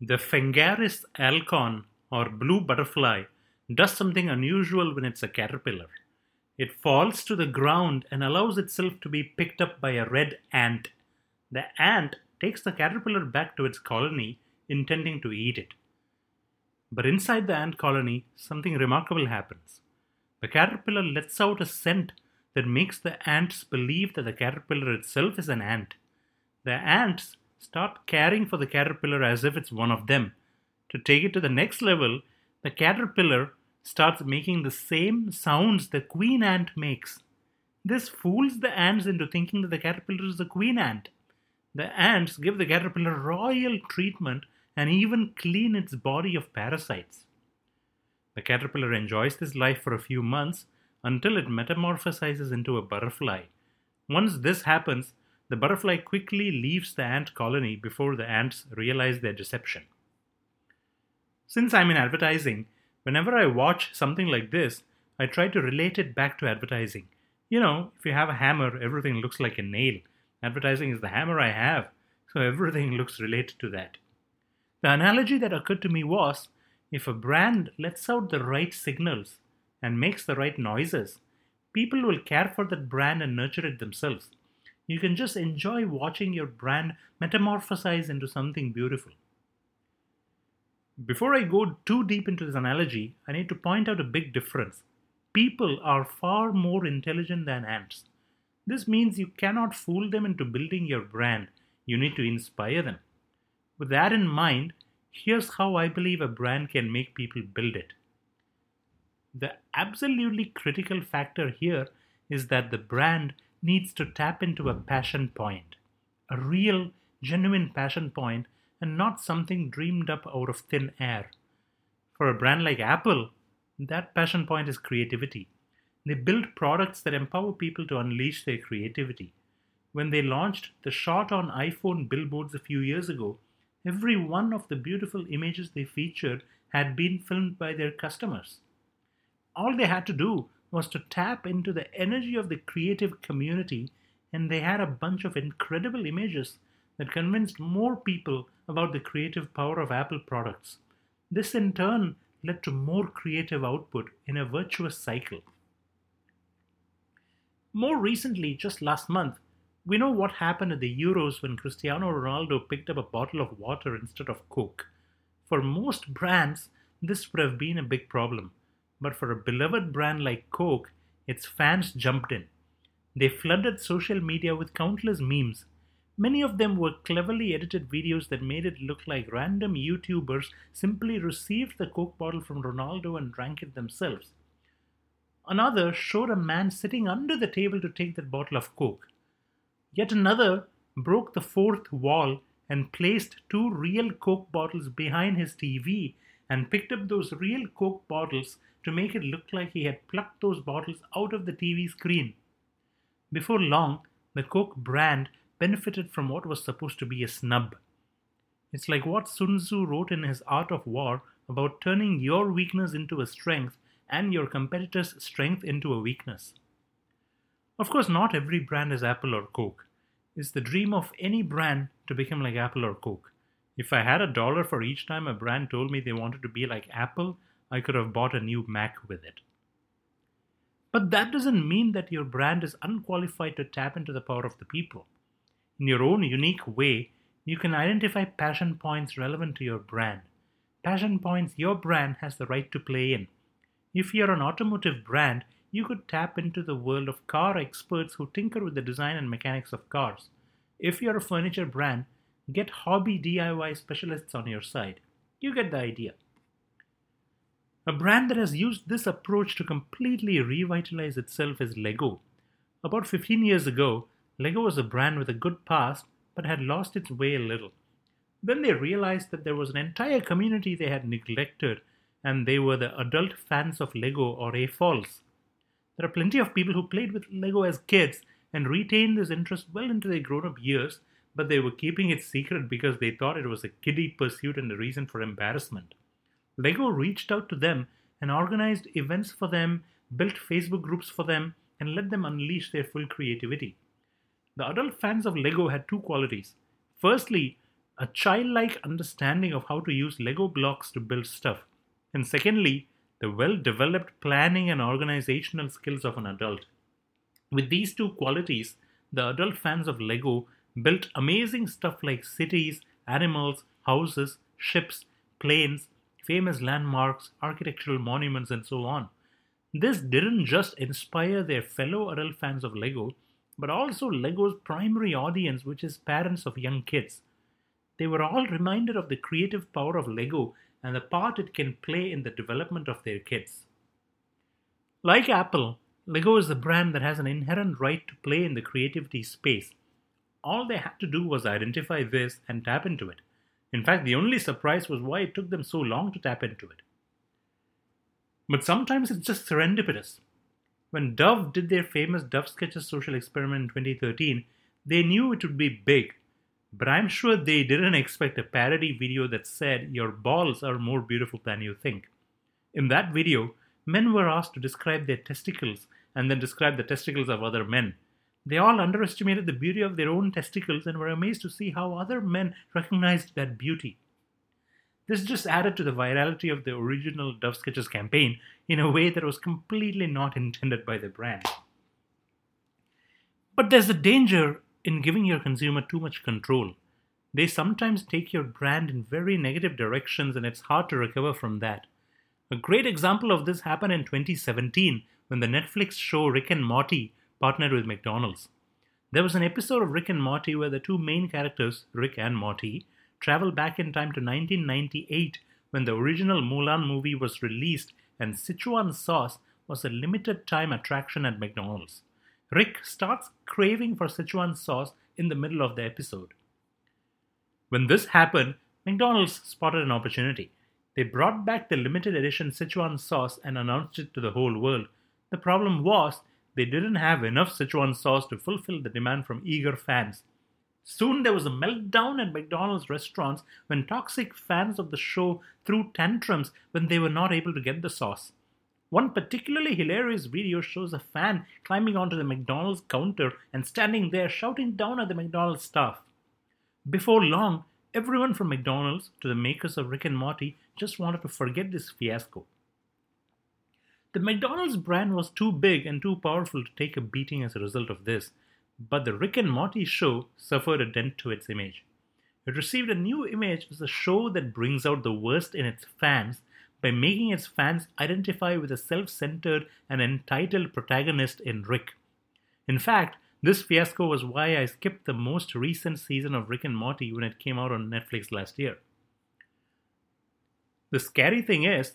The Phengaris alcon or blue butterfly does something unusual when it's a caterpillar. It falls to the ground and allows itself to be picked up by a red ant. The ant takes the caterpillar back to its colony, intending to eat it. But inside the ant colony, something remarkable happens. The caterpillar lets out a scent that makes the ants believe that the caterpillar itself is an ant. The ants start caring for the caterpillar as if it's one of them. To take it to the next level, the caterpillar starts making the same sounds the queen ant makes. This fools the ants into thinking that the caterpillar is the queen ant. The ants give the caterpillar royal treatment and even clean its body of parasites. The caterpillar enjoys this life for a few months until it metamorphosizes into a butterfly. Once this happens, the butterfly quickly leaves the ant colony before the ants realize their deception. Since I'm in advertising, whenever I watch something like this, I try to relate it back to advertising. You know, if you have a hammer, everything looks like a nail. Advertising is the hammer I have, so everything looks related to that. The analogy that occurred to me was if a brand lets out the right signals and makes the right noises, people will care for that brand and nurture it themselves. You can just enjoy watching your brand metamorphosize into something beautiful. Before I go too deep into this analogy, I need to point out a big difference. People are far more intelligent than ants. This means you cannot fool them into building your brand, you need to inspire them. With that in mind, here's how I believe a brand can make people build it. The absolutely critical factor here is that the brand needs to tap into a passion point, a real, genuine passion point, and not something dreamed up out of thin air. For a brand like Apple, that passion point is creativity. They build products that empower people to unleash their creativity. When they launched the shot on iPhone billboards a few years ago, every one of the beautiful images they featured had been filmed by their customers. All they had to do was to tap into the energy of the creative community, and they had a bunch of incredible images that convinced more people about the creative power of Apple products. This in turn led to more creative output in a virtuous cycle. More recently, just last month, we know what happened at the Euros when Cristiano Ronaldo picked up a bottle of water instead of Coke. For most brands, this would have been a big problem. But for a beloved brand like Coke, its fans jumped in. They flooded social media with countless memes. Many of them were cleverly edited videos that made it look like random YouTubers simply received the Coke bottle from Ronaldo and drank it themselves. Another showed a man sitting under the table to take that bottle of Coke. Yet another broke the fourth wall and placed two real Coke bottles behind his TV and picked up those real Coke bottles to make it look like he had plucked those bottles out of the TV screen. Before long, the Coke brand benefited from what was supposed to be a snub. It's like what Sun Tzu wrote in his Art of War about turning your weakness into a strength and your competitor's strength into a weakness. Of course, not every brand is Apple or Coke. It's the dream of any brand to become like Apple or Coke. If I had a dollar for each time a brand told me they wanted to be like Apple, I could have bought a new Mac with it. But that doesn't mean that your brand is unqualified to tap into the power of the people. In your own unique way, you can identify passion points relevant to your brand. Passion points your brand has the right to play in. If you're an automotive brand, you could tap into the world of car experts who tinker with the design and mechanics of cars. If you're a furniture brand, get hobby DIY specialists on your side. You get the idea. A brand that has used this approach to completely revitalize itself is Lego. About 15 years ago, Lego was a brand with a good past but had lost its way a little. Then they realized that there was an entire community they had neglected, and they were the adult fans of Lego or AFOLs. There are plenty of people who played with Lego as kids and retained this interest well into their grown up years, but they were keeping it secret because they thought it was a kiddie pursuit and a reason for embarrassment. Lego reached out to them and organized events for them, built Facebook groups for them, and let them unleash their full creativity. The adult fans of Lego had two qualities. Firstly, a childlike understanding of how to use Lego blocks to build stuff, and secondly, the well developed planning and organizational skills of an adult. With these two qualities, the adult fans of Lego built amazing stuff like cities, animals, houses, ships, planes, famous landmarks, architectural monuments, and so on. This didn't just inspire their fellow adult fans of Lego, but also Lego's primary audience, which is parents of young kids. They were all reminded of the creative power of Lego and the part it can play in the development of their kids. Like Apple, Lego is a brand that has an inherent right to play in the creativity space. All they had to do was identify this and tap into it. In fact, the only surprise was why it took them so long to tap into it. But sometimes it's just serendipitous. When Dove did their famous Dove Sketches social experiment in 2013, they knew it would be big, but I'm sure they didn't expect a parody video that said, Your balls are more beautiful than you think. In that video, men were asked to describe their testicles and then describe the testicles of other men. They all underestimated the beauty of their own testicles and were amazed to see how other men recognized that beauty. This just added to the virality of the original Dove Sketches campaign in a way that was completely not intended by the brand. But there's a danger in giving your consumer too much control. They sometimes take your brand in very negative directions, and it's hard to recover from that. A great example of this happened in 2017 when the Netflix show Rick and Morty partnered with McDonald's. There was an episode of Rick and Morty where the two main characters, Rick and Morty, travel back in time to 1998 when the original Mulan movie was released and Szechuan sauce was a limited time attraction at McDonald's. Rick starts craving for Szechuan sauce in the middle of the episode. When this happened, McDonald's spotted an opportunity. They brought back the limited edition Szechuan sauce and announced it to the whole world. The problem was they didn't have enough Szechuan sauce to fulfill the demand from eager fans. Soon there was a meltdown at McDonald's restaurants when toxic fans of the show threw tantrums when they were not able to get the sauce. One particularly hilarious video shows a fan climbing onto the McDonald's counter and standing there shouting down at the McDonald's staff. Before long, everyone from McDonald's to the makers of Rick and Morty just wanted to forget this fiasco. The McDonald's brand was too big and too powerful to take a beating as a result of this, but the Rick and Morty show suffered a dent to its image. It received a new image as a show that brings out the worst in its fans by making its fans identify with a self centered and entitled protagonist in Rick. In fact, this fiasco was why I skipped the most recent season of Rick and Morty when it came out on Netflix last year. The scary thing is,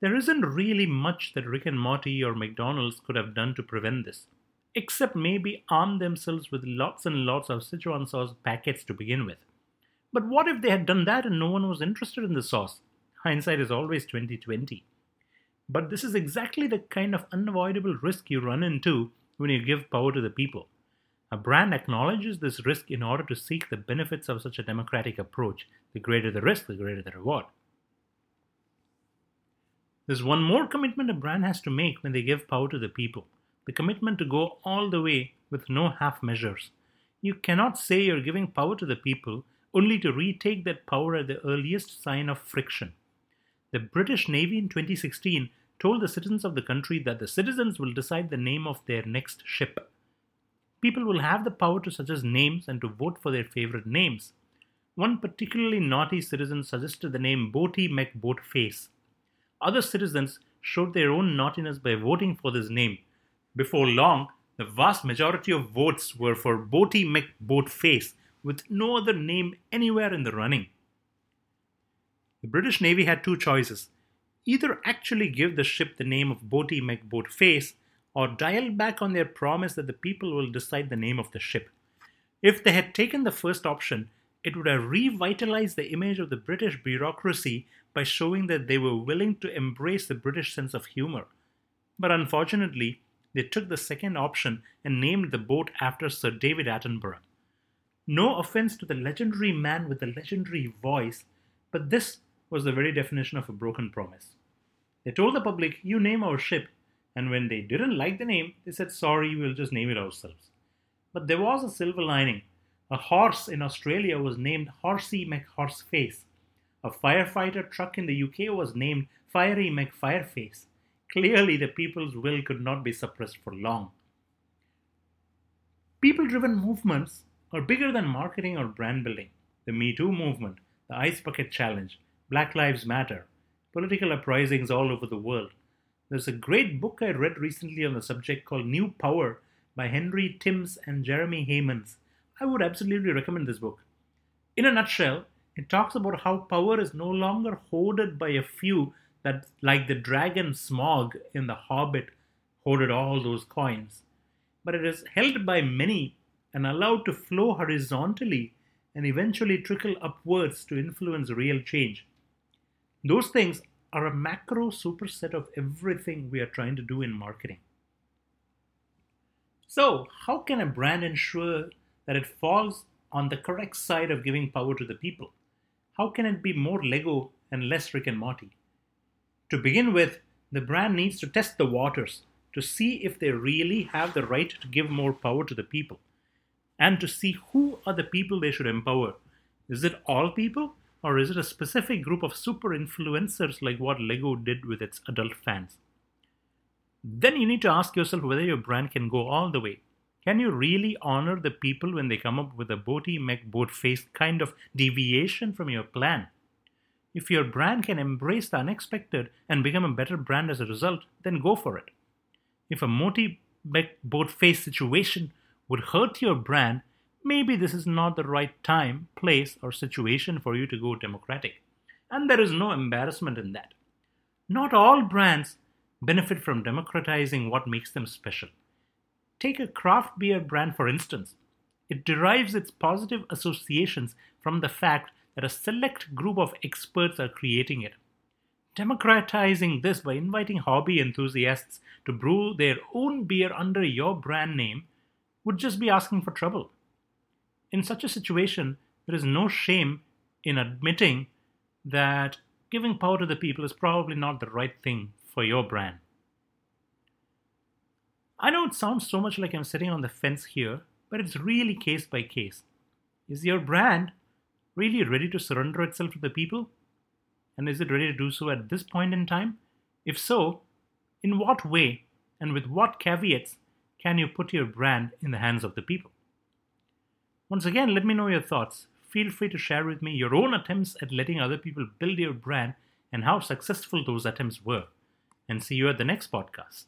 there isn't really much that Rick and Morty or McDonald's could have done to prevent this except maybe arm themselves with lots and lots of Szechuan sauce packets to begin with. But what if they had done that and no one was interested in the sauce? Hindsight is always 2020. But this is exactly the kind of unavoidable risk you run into when you give power to the people. A brand acknowledges this risk in order to seek the benefits of such a democratic approach. The greater the risk, the greater the reward. There's one more commitment a brand has to make when they give power to the people the commitment to go all the way with no half measures. You cannot say you're giving power to the people only to retake that power at the earliest sign of friction. The British Navy in 2016 told the citizens of the country that the citizens will decide the name of their next ship. People will have the power to suggest names and to vote for their favorite names. One particularly naughty citizen suggested the name Boaty McBoatface. Other citizens showed their own naughtiness by voting for this name, before long, the vast majority of votes were for Boaty McBoatface, with no other name anywhere in the running. The British Navy had two choices either actually give the ship the name of Boaty McBoatface or dial back on their promise that the people will decide the name of the ship. If they had taken the first option, it would have revitalized the image of the British bureaucracy by showing that they were willing to embrace the British sense of humor. But unfortunately, they took the second option and named the boat after Sir David Attenborough. No offense to the legendary man with the legendary voice, but this was the very definition of a broken promise. They told the public, You name our ship, and when they didn't like the name, they said, Sorry, we'll just name it ourselves. But there was a silver lining. A horse in Australia was named Horsey McHorseface. A firefighter truck in the UK was named Fiery McFireface. Clearly, the people's will could not be suppressed for long. People driven movements are bigger than marketing or brand building. The Me Too movement, the Ice Bucket Challenge, Black Lives Matter, political uprisings all over the world. There's a great book I read recently on the subject called New Power by Henry Timms and Jeremy Heimans. I would absolutely recommend this book. In a nutshell, it talks about how power is no longer hoarded by a few that, like the dragon Smaug in The Hobbit, hoarded all those coins, but it is held by many and allowed to flow horizontally and eventually trickle upwards to influence real change. Those things are a macro superset of everything we are trying to do in marketing. So, how can a brand ensure that it falls on the correct side of giving power to the people? How can it be more Lego and less Rick and Morty? To begin with, the brand needs to test the waters to see if they really have the right to give more power to the people and to see who are the people they should empower. Is it all people or is it a specific group of super influencers like what Lego did with its adult fans? Then you need to ask yourself whether your brand can go all the way. Can you really honor the people when they come up with a Boaty McBoatface kind of deviation from your plan? If your brand can embrace the unexpected and become a better brand as a result, then go for it. If a multi boat face situation would hurt your brand, maybe this is not the right time, place, or situation for you to go democratic. And there is no embarrassment in that. Not all brands benefit from democratizing what makes them special. Take a craft beer brand, for instance. It derives its positive associations from the fact that a select group of experts are creating it. Democratizing this by inviting hobby enthusiasts to brew their own beer under your brand name would just be asking for trouble. In such a situation, there is no shame in admitting that giving power to the people is probably not the right thing for your brand. I know it sounds so much like I'm sitting on the fence here, but it's really case by case. Is your brand really ready to surrender itself to the people? And is it ready to do so at this point in time? If so, in what way and with what caveats can you put your brand in the hands of the people? Once again, let me know your thoughts. Feel free to share with me your own attempts at letting other people build your brand and how successful those attempts were. And see you at the next podcast.